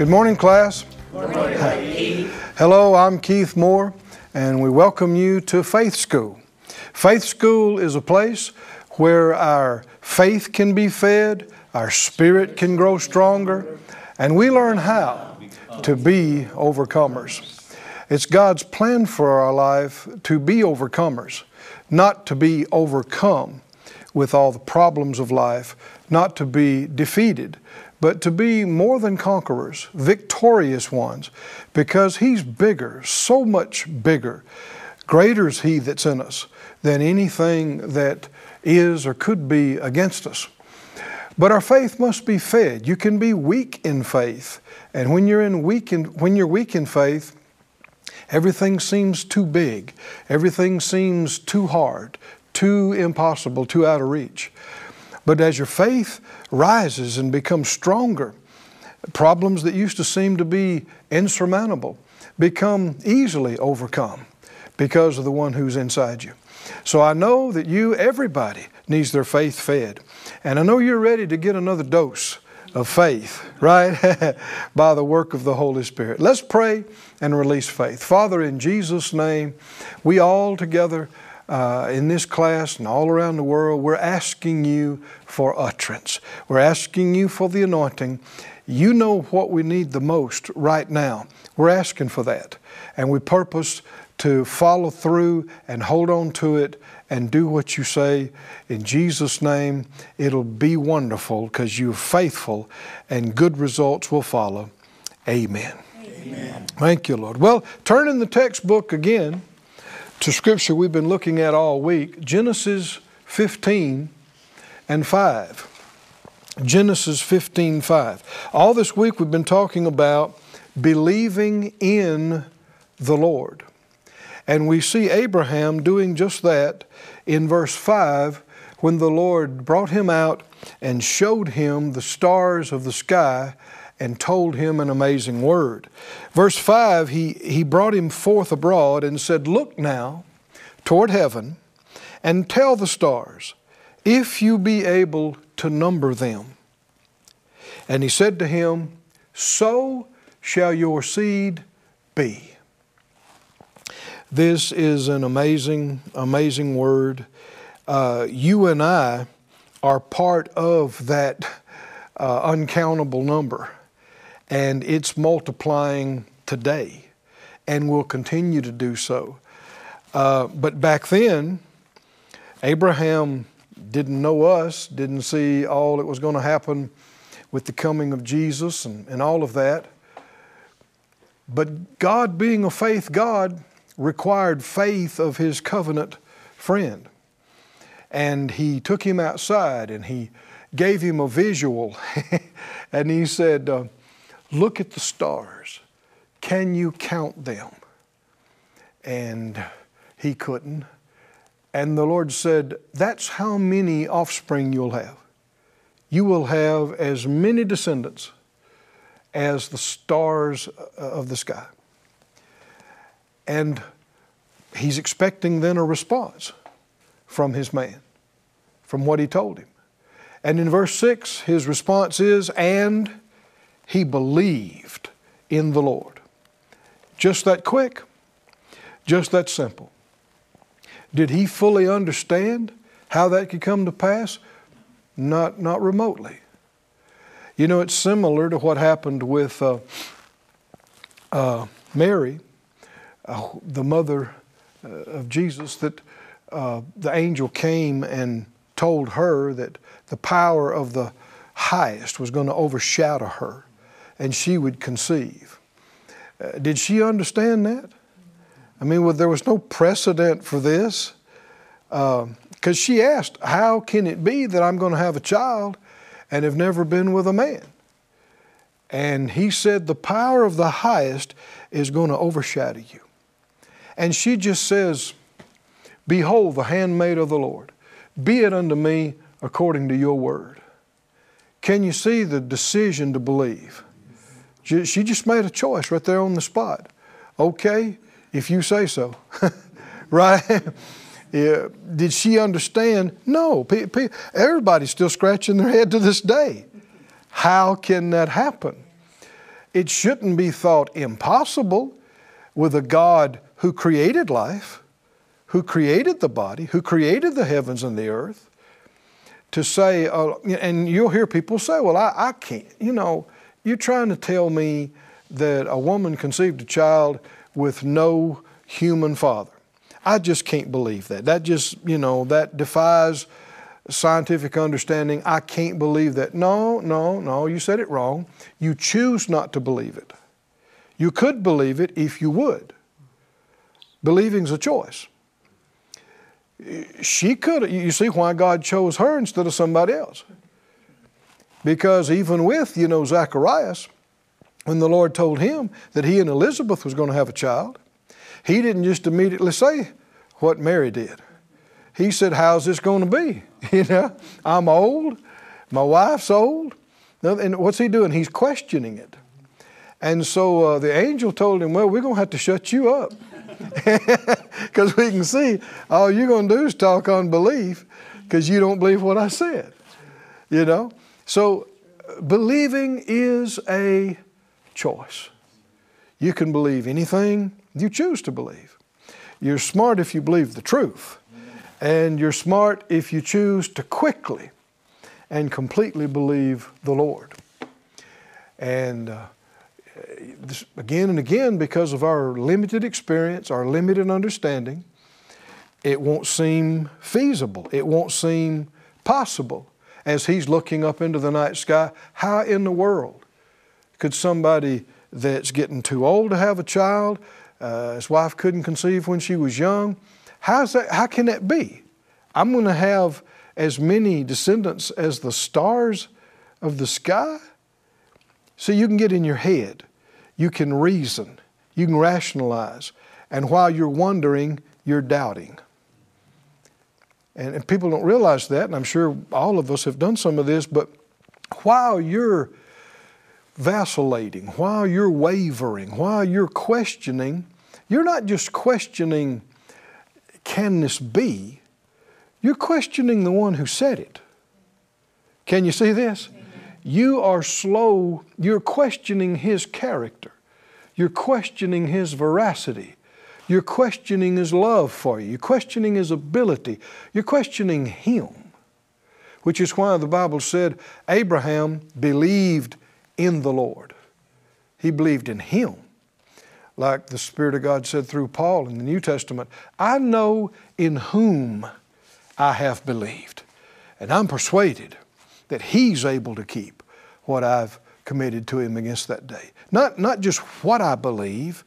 Good morning, class. Good morning, Hello, I'm Keith Moore, and we welcome you to Faith School. Faith School is a place where our faith can be fed, our spirit can grow stronger, and we learn how to be overcomers. It's God's plan for our life to be overcomers, not to be overcome with all the problems of life, not to be defeated, but to be more than conquerors, victorious ones, because He's bigger, so much bigger. Greater is He that's in us than anything that is or could be against us. But our faith must be fed. You can be weak in faith, and when you're in weak in, when you're weak in faith, everything seems too big, everything seems too hard, too impossible, too out of reach. But as your faith rises and becomes stronger, problems that used to seem to be insurmountable become easily overcome because of the one who's inside you. So I know that you, everybody, needs their faith fed. And I know you're ready to get another dose of faith, right? By the work of the Holy Spirit. Let's pray and release faith. Father, in Jesus' name, we all together uh, in this class and all around the world, we're asking you for utterance. We're asking you for the anointing. You know what we need the most right now. We're asking for that. And we purpose to follow through and hold on to it and do what you say. In Jesus' name, it'll be wonderful because you're faithful and good results will follow. Amen. Amen. Thank you, Lord. Well, turn in the textbook again to scripture we've been looking at all week Genesis 15 and 5. Genesis 15 5. All this week we've been talking about believing in the Lord. And we see Abraham doing just that in verse 5 when the Lord brought him out and showed him the stars of the sky and told him an amazing word. Verse 5, he, he brought him forth abroad and said, Look now toward heaven and tell the stars, if you be able to number them. And he said to him, So shall your seed be. This is an amazing, amazing word. Uh, you and I are part of that uh, uncountable number and it's multiplying today and will continue to do so. Uh, but back then, Abraham didn't know us, didn't see all that was going to happen with the coming of Jesus and, and all of that. But God, being a faith God, required faith of his covenant friend. And he took him outside and he gave him a visual. and he said, uh, Look at the stars. Can you count them? And he couldn't. And the Lord said, That's how many offspring you'll have. You will have as many descendants as the stars uh, of the sky. And he's expecting then a response from his man, from what he told him. And in verse 6, his response is, And he believed in the Lord. Just that quick, just that simple. Did he fully understand how that could come to pass? Not, not remotely. You know, it's similar to what happened with uh, uh, Mary, uh, the mother uh, of Jesus, that uh, the angel came and told her that the power of the highest was going to overshadow her and she would conceive. Uh, did she understand that? I mean, well, there was no precedent for this. Because uh, she asked, How can it be that I'm going to have a child and have never been with a man? And he said, The power of the highest is going to overshadow you. And she just says, Behold, the handmaid of the Lord, be it unto me according to your word. Can you see the decision to believe? She just made a choice right there on the spot. Okay, if you say so. right? yeah. Did she understand? No. Everybody's still scratching their head to this day. How can that happen? It shouldn't be thought impossible with a God who created life, who created the body, who created the heavens and the earth, to say, uh, and you'll hear people say, well, I, I can't, you know, you're trying to tell me that a woman conceived a child with no human father. I just can't believe that. That just, you know, that defies scientific understanding. I can't believe that. No, no, no, you said it wrong. You choose not to believe it. You could believe it if you would. Believing's a choice. She could, you see why God chose her instead of somebody else. Because even with, you know, Zacharias, when the Lord told him that he and Elizabeth was going to have a child, he didn't just immediately say what Mary did. He said, How's this going to be? You know, I'm old, my wife's old. And what's he doing? He's questioning it. And so uh, the angel told him, Well, we're going to have to shut you up. Because we can see all you're going to do is talk unbelief because you don't believe what I said. You know? So believing is a choice. You can believe anything you choose to believe. You're smart if you believe the truth, and you're smart if you choose to quickly and completely believe the Lord. And uh, this, again and again, because of our limited experience, our limited understanding, it won't seem feasible. It won't seem possible. As he's looking up into the night sky, how in the world could somebody that's getting too old to have a child, uh, his wife couldn't conceive when she was young. How's that, how can that be? I'm going to have as many descendants as the stars of the sky? So you can get in your head, you can reason, you can rationalize, and while you're wondering, you're doubting. And, and people don't realize that, and I'm sure all of us have done some of this, but while you're vacillating, while you're wavering, while you're questioning, you're not just questioning, can this be? You're questioning the one who said it. Can you see this? You are slow, you're questioning his character. You're questioning his veracity. You're questioning his love for you. You're questioning his ability. You're questioning him. Which is why the Bible said Abraham believed in the Lord. He believed in him like the Spirit of God said through Paul in the New Testament, I know in whom I have believed, and I'm persuaded that He's able to keep what I've committed to Him against that day. Not, not just what I believe,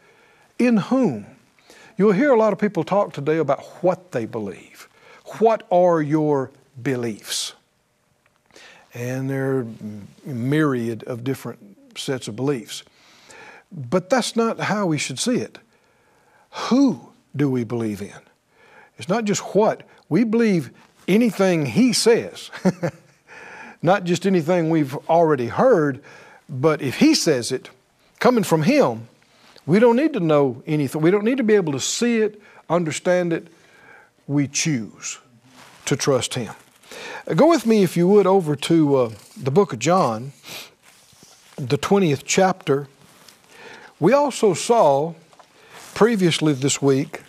in whom. You'll hear a lot of people talk today about what they believe. What are your beliefs? And there are myriad of different sets of beliefs. But that's not how we should see it. Who do we believe in? It's not just what. We believe anything He says, not just anything we've already heard, but if He says it, coming from Him, we don't need to know anything. We don't need to be able to see it, understand it. We choose to trust Him. Go with me, if you would, over to uh, the book of John, the 20th chapter. We also saw previously this week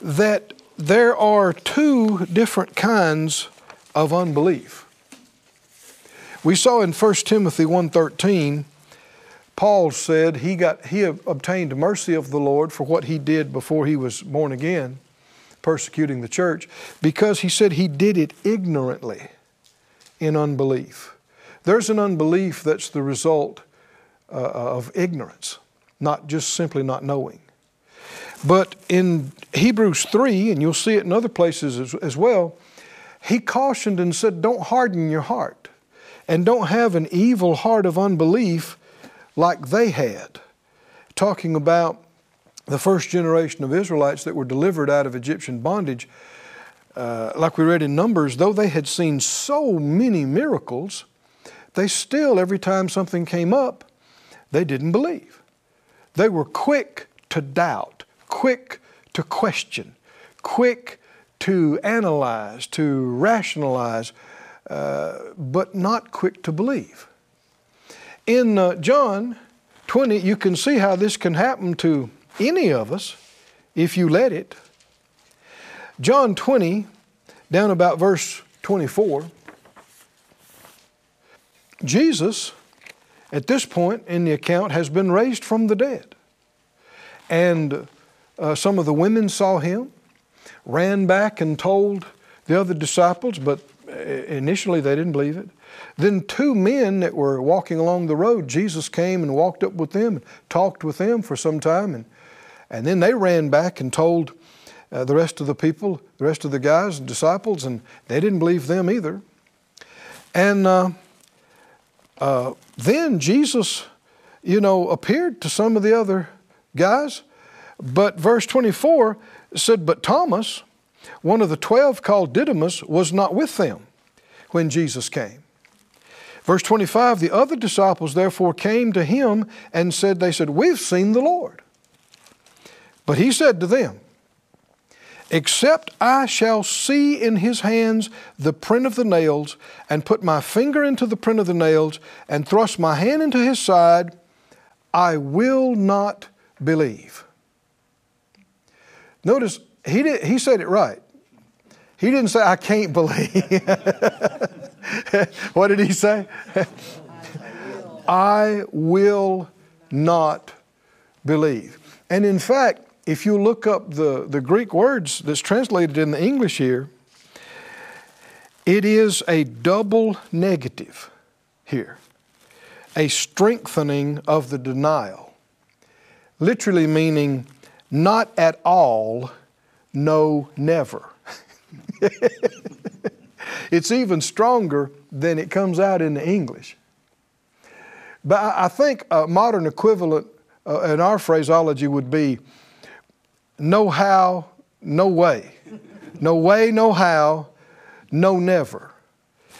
that there are two different kinds of unbelief. We saw in 1 Timothy 1:13 Paul said he got he obtained mercy of the Lord for what he did before he was born again, persecuting the church, because he said he did it ignorantly in unbelief. There's an unbelief that's the result uh, of ignorance, not just simply not knowing. But in Hebrews 3, and you'll see it in other places as, as well, he cautioned and said, Don't harden your heart and don't have an evil heart of unbelief like they had. Talking about the first generation of Israelites that were delivered out of Egyptian bondage, uh, like we read in Numbers, though they had seen so many miracles, they still, every time something came up, they didn't believe. They were quick to doubt, quick to question, quick to analyze, to rationalize, uh, but not quick to believe. In uh, John 20, you can see how this can happen to any of us if you let it. John 20, down about verse 24, Jesus, at this point in the account, has been raised from the dead. And uh, some of the women saw him, ran back and told the other disciples, but uh, initially they didn't believe it. Then two men that were walking along the road, Jesus came and walked up with them and talked with them for some time. And, and then they ran back and told uh, the rest of the people, the rest of the guys and disciples, and they didn't believe them either. And uh, uh, then Jesus, you know, appeared to some of the other guys. But verse 24 said, But Thomas, one of the twelve called Didymus, was not with them when Jesus came. Verse 25, the other disciples therefore came to him and said, They said, We've seen the Lord. But he said to them, Except I shall see in his hands the print of the nails, and put my finger into the print of the nails, and thrust my hand into his side, I will not believe. Notice, he, did, he said it right. He didn't say, I can't believe. what did he say? I will not believe. And in fact, if you look up the, the Greek words that's translated in the English here, it is a double negative here, a strengthening of the denial, literally meaning not at all, no, never. it's even stronger than it comes out in the English. But I think a modern equivalent uh, in our phraseology would be no how, no way. No way, no how, no never.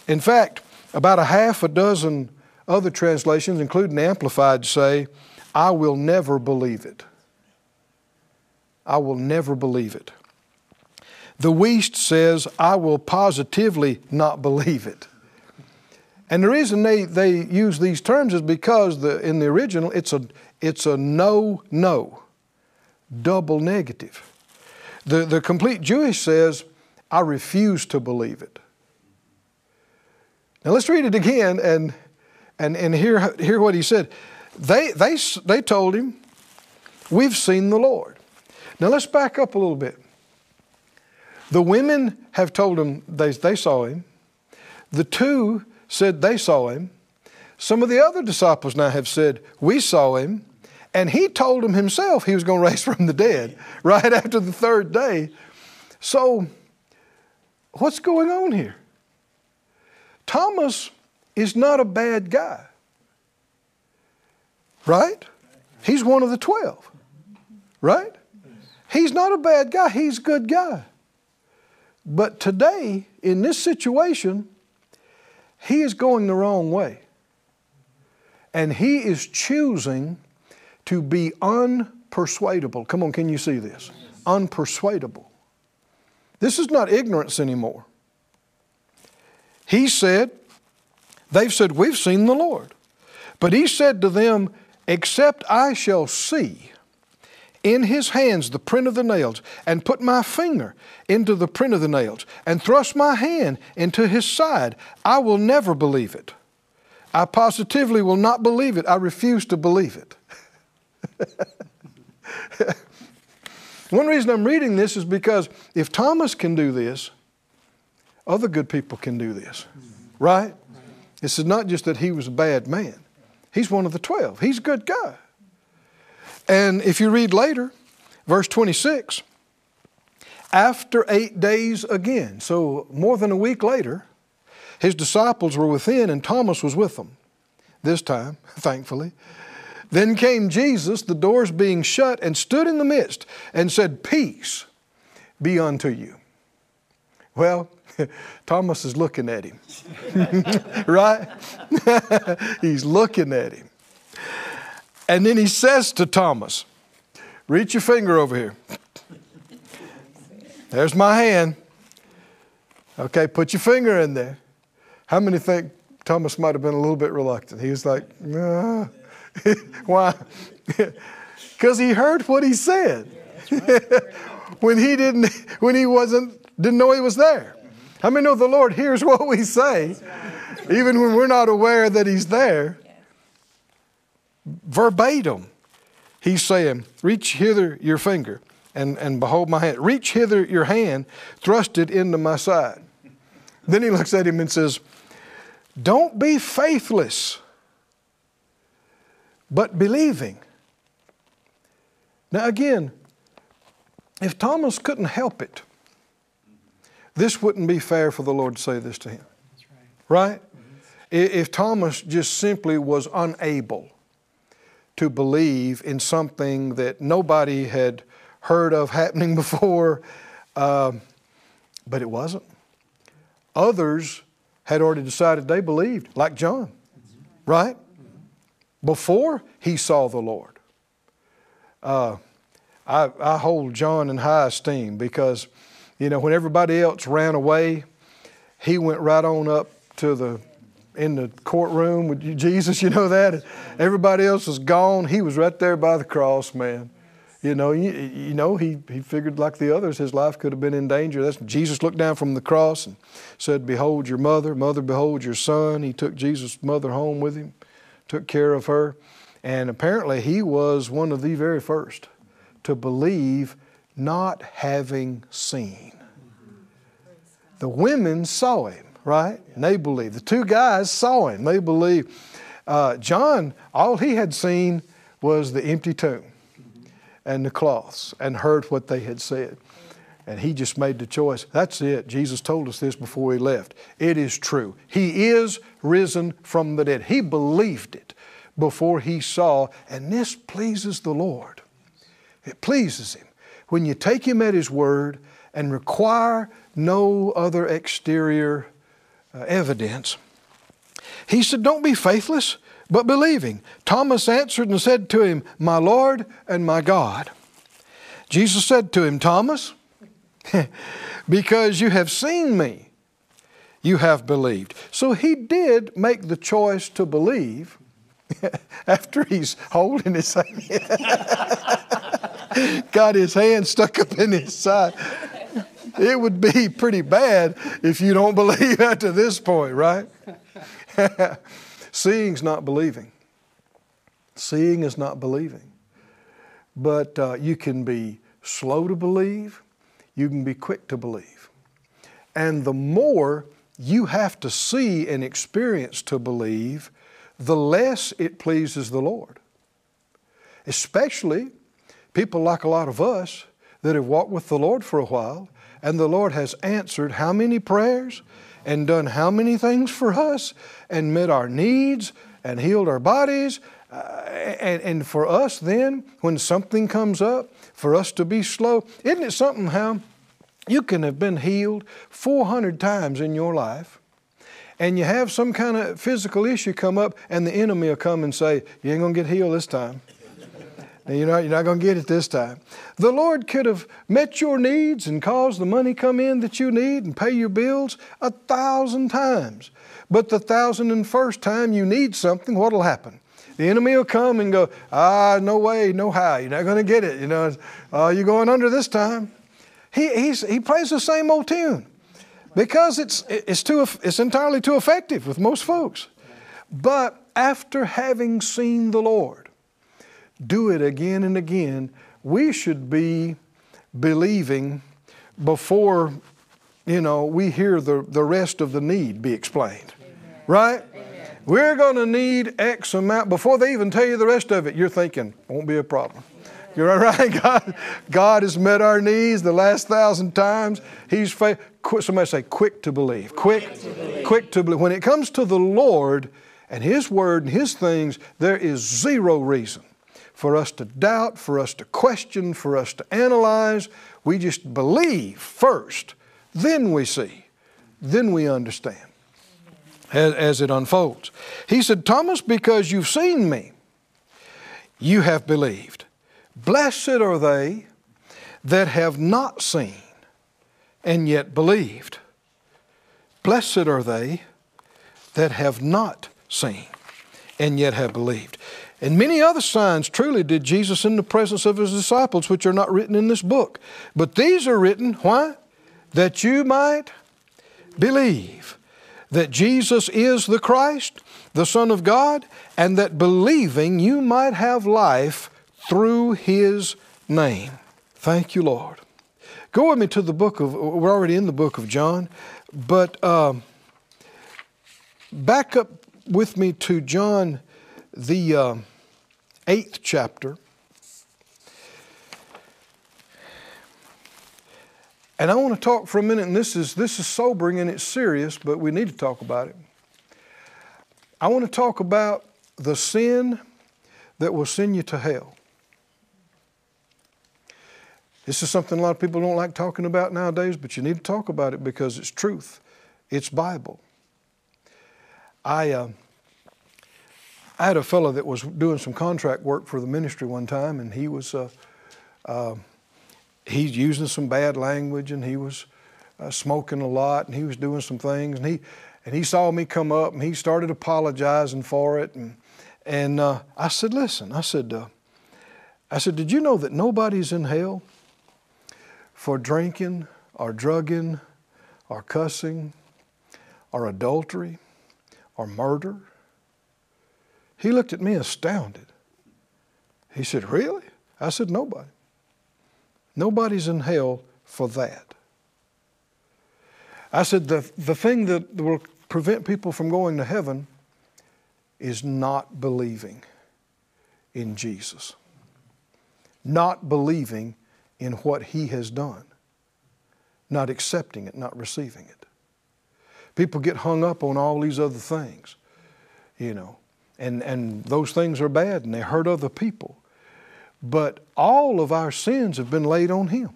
In fact, about a half a dozen other translations, including Amplified, say, I will never believe it. I will never believe it. The Wuest says, I will positively not believe it. And the reason they, they use these terms is because the, in the original it's a, it's a no, no, double negative. The, the complete Jewish says, I refuse to believe it. Now let's read it again and, and, and hear, hear what he said. They, they, they told him, We've seen the Lord. Now let's back up a little bit. The women have told him they, they saw him. The two said they saw him. Some of the other disciples now have said, We saw him. And he told them himself he was going to raise from the dead right after the third day. So, what's going on here? Thomas is not a bad guy, right? He's one of the 12, right? He's not a bad guy, he's a good guy. But today, in this situation, he is going the wrong way. And he is choosing to be unpersuadable. Come on, can you see this? Unpersuadable. This is not ignorance anymore. He said, they've said, We've seen the Lord. But he said to them, Except I shall see in his hands the print of the nails, and put my finger into the print of the nails, and thrust my hand into his side, I will never believe it. I positively will not believe it. I refuse to believe it. One reason I'm reading this is because if Thomas can do this, other good people can do this, right? This is not just that he was a bad man. He's one of the 12. He's a good guy. And if you read later, verse 26, after eight days again, so more than a week later, his disciples were within and Thomas was with them. This time, thankfully. Then came Jesus, the doors being shut, and stood in the midst and said, Peace be unto you. Well, Thomas is looking at him, right? He's looking at him. And then he says to Thomas, Reach your finger over here. There's my hand. Okay, put your finger in there. How many think Thomas might have been a little bit reluctant? He was like. Why? Because he heard what he said when he didn't, when he wasn't, didn't know he was there. How many know the Lord hears what we say, even when we're not aware that He's there? Verbatim, He's saying, "Reach hither your finger, and and behold my hand. Reach hither your hand, thrust it into my side." Then He looks at him and says, "Don't be faithless, but believing." Now again, if Thomas couldn't help it, this wouldn't be fair for the Lord to say this to him. Right? right? Mm-hmm. If Thomas just simply was unable to believe in something that nobody had heard of happening before, uh, but it wasn't. Others had already decided they believed, like John, right? Before he saw the Lord. Uh, I, I hold John in high esteem because, you know, when everybody else ran away, he went right on up to the in the courtroom with Jesus, you know that? Everybody else was gone. He was right there by the cross, man. You know, you, you, know, he, he figured like the others, his life could have been in danger. That's Jesus looked down from the cross and said, Behold your mother, mother, behold your son. He took Jesus' mother home with him, took care of her. And apparently he was one of the very first to believe not having seen. The women saw him, right? And they believed. The two guys saw him. They believed. Uh, John, all he had seen was the empty tomb and the cloths and heard what they had said. And he just made the choice. That's it. Jesus told us this before he left. It is true. He is risen from the dead. He believed it before he saw, and this pleases the Lord. It pleases Him when you take Him at His word and require no other exterior Uh, evidence. He said, Don't be faithless, but believing. Thomas answered and said to him, My Lord and my God. Jesus said to him, Thomas, because you have seen me, you have believed. So he did make the choice to believe after he's holding his hand. got his hand stuck up in his side. It would be pretty bad if you don't believe that to this point, right? Seeing's not believing. Seeing is not believing. But uh, you can be slow to believe, you can be quick to believe. And the more you have to see and experience to believe, the less it pleases the Lord. Especially people like a lot of us that have walked with the Lord for a while, and the Lord has answered how many prayers and done how many things for us and met our needs and healed our bodies. Uh, and, and for us, then, when something comes up, for us to be slow, isn't it something how you can have been healed 400 times in your life? and you have some kind of physical issue come up, and the enemy will come and say, You ain't to get healed this time. You're not, you're not going to get it this time. The Lord could have met your needs and caused the money come in that you need and pay your bills a thousand times. But the thousand and first time you need something, what'll happen? The enemy will come and go, ah, no way, no how, you're not going to get it. You know, uh, you're going under this time. He, he plays the same old tune because it's, it's, too, it's entirely too effective with most folks. But after having seen the Lord do it again and again, we should be believing before you know we hear the, the rest of the need be explained. Amen. Right? Amen. We're going to need X amount before they even tell you the rest of it. You're thinking, won't be a problem. You're all right. God, God has met our needs the last thousand times. He's fa- somebody say quick to believe. Quick, quick to believe. quick to believe. When it comes to the Lord and His Word and His things, there is zero reason for us to doubt, for us to question, for us to analyze. We just believe first, then we see, then we understand as, as it unfolds. He said, Thomas, because you've seen me, you have believed. Blessed are they that have not seen and yet believed. Blessed are they that have not seen and yet have believed. And many other signs truly did Jesus in the presence of his disciples, which are not written in this book. But these are written, why? That you might believe that Jesus is the Christ, the Son of God, and that believing you might have life through his name. Thank you, Lord. Go with me to the book of, we're already in the book of John, but uh, back up with me to John, the uh, eighth chapter. And I want to talk for a minute, and this is, this is sobering and it's serious, but we need to talk about it. I want to talk about the sin that will send you to hell. This is something a lot of people don't like talking about nowadays, but you need to talk about it because it's truth. It's Bible. I, uh, I had a fellow that was doing some contract work for the ministry one time, and he was uh, uh, he's using some bad language, and he was uh, smoking a lot, and he was doing some things, and he and he saw me come up, and he started apologizing for it, and and uh, I said, listen, I said, uh, I said, did you know that nobody's in hell? for drinking or drugging or cussing or adultery or murder? He looked at me astounded. He said, Really? I said, Nobody. Nobody's in hell for that. I said, The, the thing that will prevent people from going to heaven is not believing in Jesus, not believing in what He has done, not accepting it, not receiving it. People get hung up on all these other things, you know, and, and those things are bad and they hurt other people. But all of our sins have been laid on Him,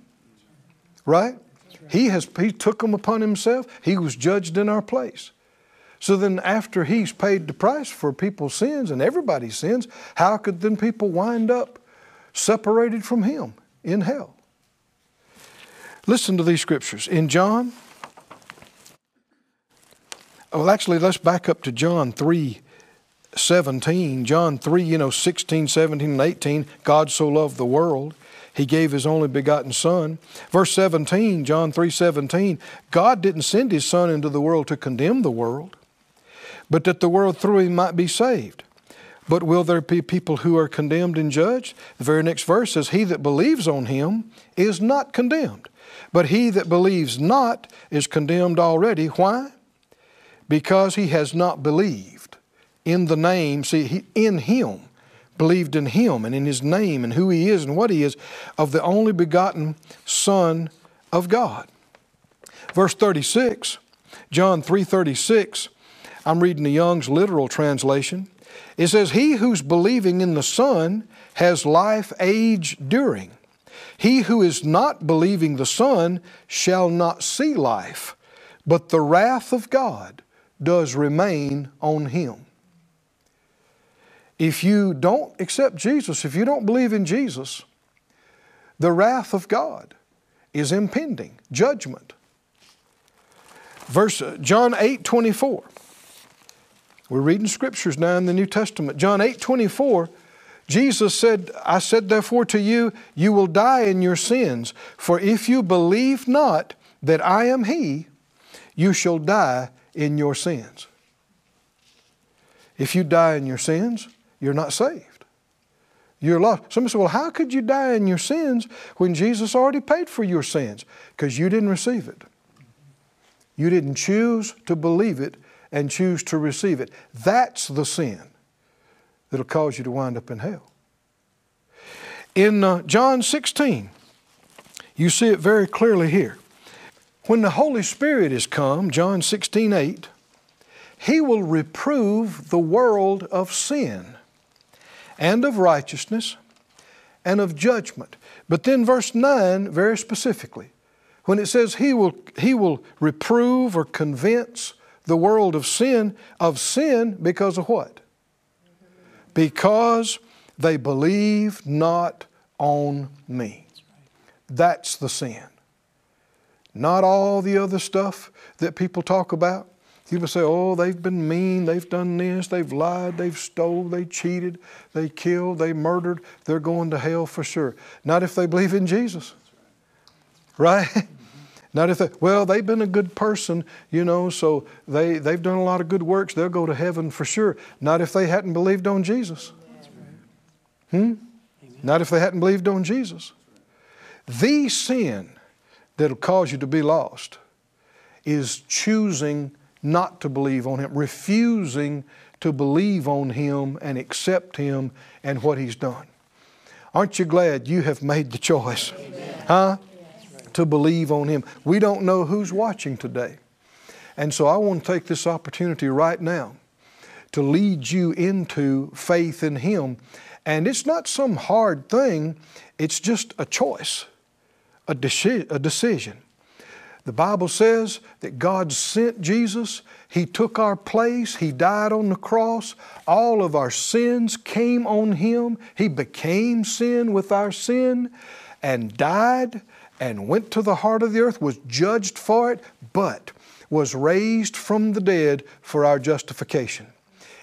right? He has He took them upon Himself. He was judged in our place. So then, after He's paid the price for people's sins and everybody's sins, how could then people wind up separated from Him in hell? Listen to these scriptures. In John, well, actually, let's back up to John 3 17. John 3, you know, 16, 17, and 18. God so loved the world, he gave his only begotten Son. Verse 17, John 3 17. God didn't send his Son into the world to condemn the world, but that the world through him might be saved. But will there be people who are condemned and judged? The very next verse says, He that believes on him is not condemned. But he that believes not is condemned already. Why? Because he has not believed in the name, see, in him, believed in him and in his name and who he is and what he is, of the only begotten Son of God. Verse 36, John 3:36, I'm reading the Young's literal translation. It says, He who's believing in the Son has life age during. He who is not believing the Son shall not see life, but the wrath of God does remain on him. If you don't accept Jesus, if you don't believe in Jesus, the wrath of God is impending, judgment. Verse uh, John 8 24. We're reading scriptures now in the New Testament. John 8 24 Jesus said, I said therefore to you, you will die in your sins, for if you believe not that I am He, you shall die in your sins. If you die in your sins, you're not saved. You're lost. Somebody said, Well, how could you die in your sins when Jesus already paid for your sins? Because you didn't receive it. You didn't choose to believe it and choose to receive it. That's the sin that'll cause you to wind up in hell. In uh, John 16, you see it very clearly here. When the Holy Spirit is come, John 16, 8, He will reprove the world of sin and of righteousness and of judgment. But then verse 9, very specifically, when it says he will, he will reprove or convince the world of sin, of sin because of what? because they believe not on me. That's the sin. Not all the other stuff that people talk about People say, oh, they've been mean, they've done this, they've lied, they've stole, they cheated, they killed, they murdered, they're going to hell for sure. Not if they believe in Jesus. Right? Not if they, well, they've been a good person, you know, so they, they've done a lot of good works, they'll go to heaven for sure. Not if they hadn't believed on Jesus. Hmm? Not if they hadn't believed on Jesus. The sin that'll cause you to be lost is choosing not to believe on Him, refusing to believe on Him and accept Him and what He's done. Aren't you glad you have made the choice? Amen. Huh? To believe on Him. We don't know who's watching today. And so I want to take this opportunity right now to lead you into faith in Him. And it's not some hard thing, it's just a choice, a, deci- a decision. The Bible says that God sent Jesus. He took our place. He died on the cross. All of our sins came on Him. He became sin with our sin and died and went to the heart of the earth, was judged for it, but was raised from the dead for our justification.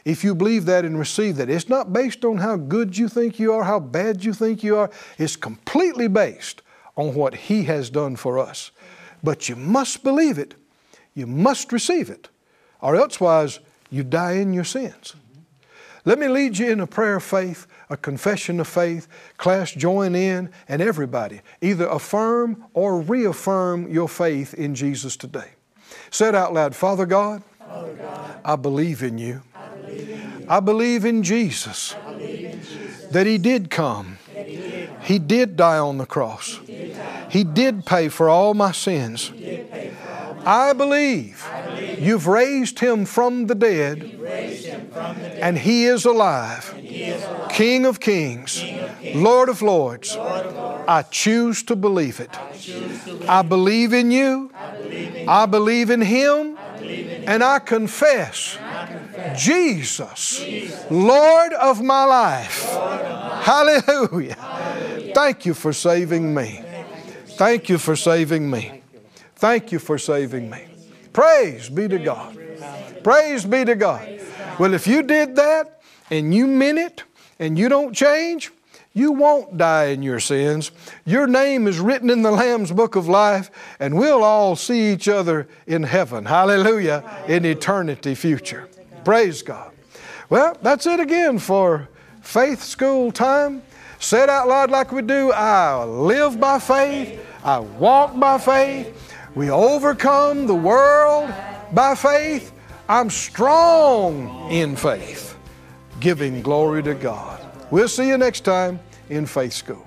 If you believe that and receive that, it's not based on how good you think you are, how bad you think you are. It's completely based on what He has done for us. But you must believe it. You must receive it. Or elsewise, you die in your sins. Let me lead you in a prayer of faith, a confession of faith. Class, join in, and everybody, either affirm or reaffirm your faith in Jesus today. Say it out loud Father God, Father God I, believe in you. I believe in, you. I believe in Jesus, believe in Jesus. that He did come, he did, he did die on the cross. He did pay for all my sins. I believe you've raised him from the dead, and he is alive. King of kings, Lord of lords. I choose to believe it. I believe in you. I believe in him. And I confess Jesus, Lord of my life. Hallelujah. Thank you for saving me. Thank you for saving me. Thank you for saving me. Praise be to God. Praise be to God. Well, if you did that and you meant it and you don't change, you won't die in your sins. Your name is written in the Lamb's book of life, and we'll all see each other in heaven. Hallelujah. In eternity future. Praise God. Well, that's it again for faith school time. Say it out loud like we do. I live by faith. I walk by faith. We overcome the world by faith. I'm strong in faith, giving glory to God. We'll see you next time in Faith School.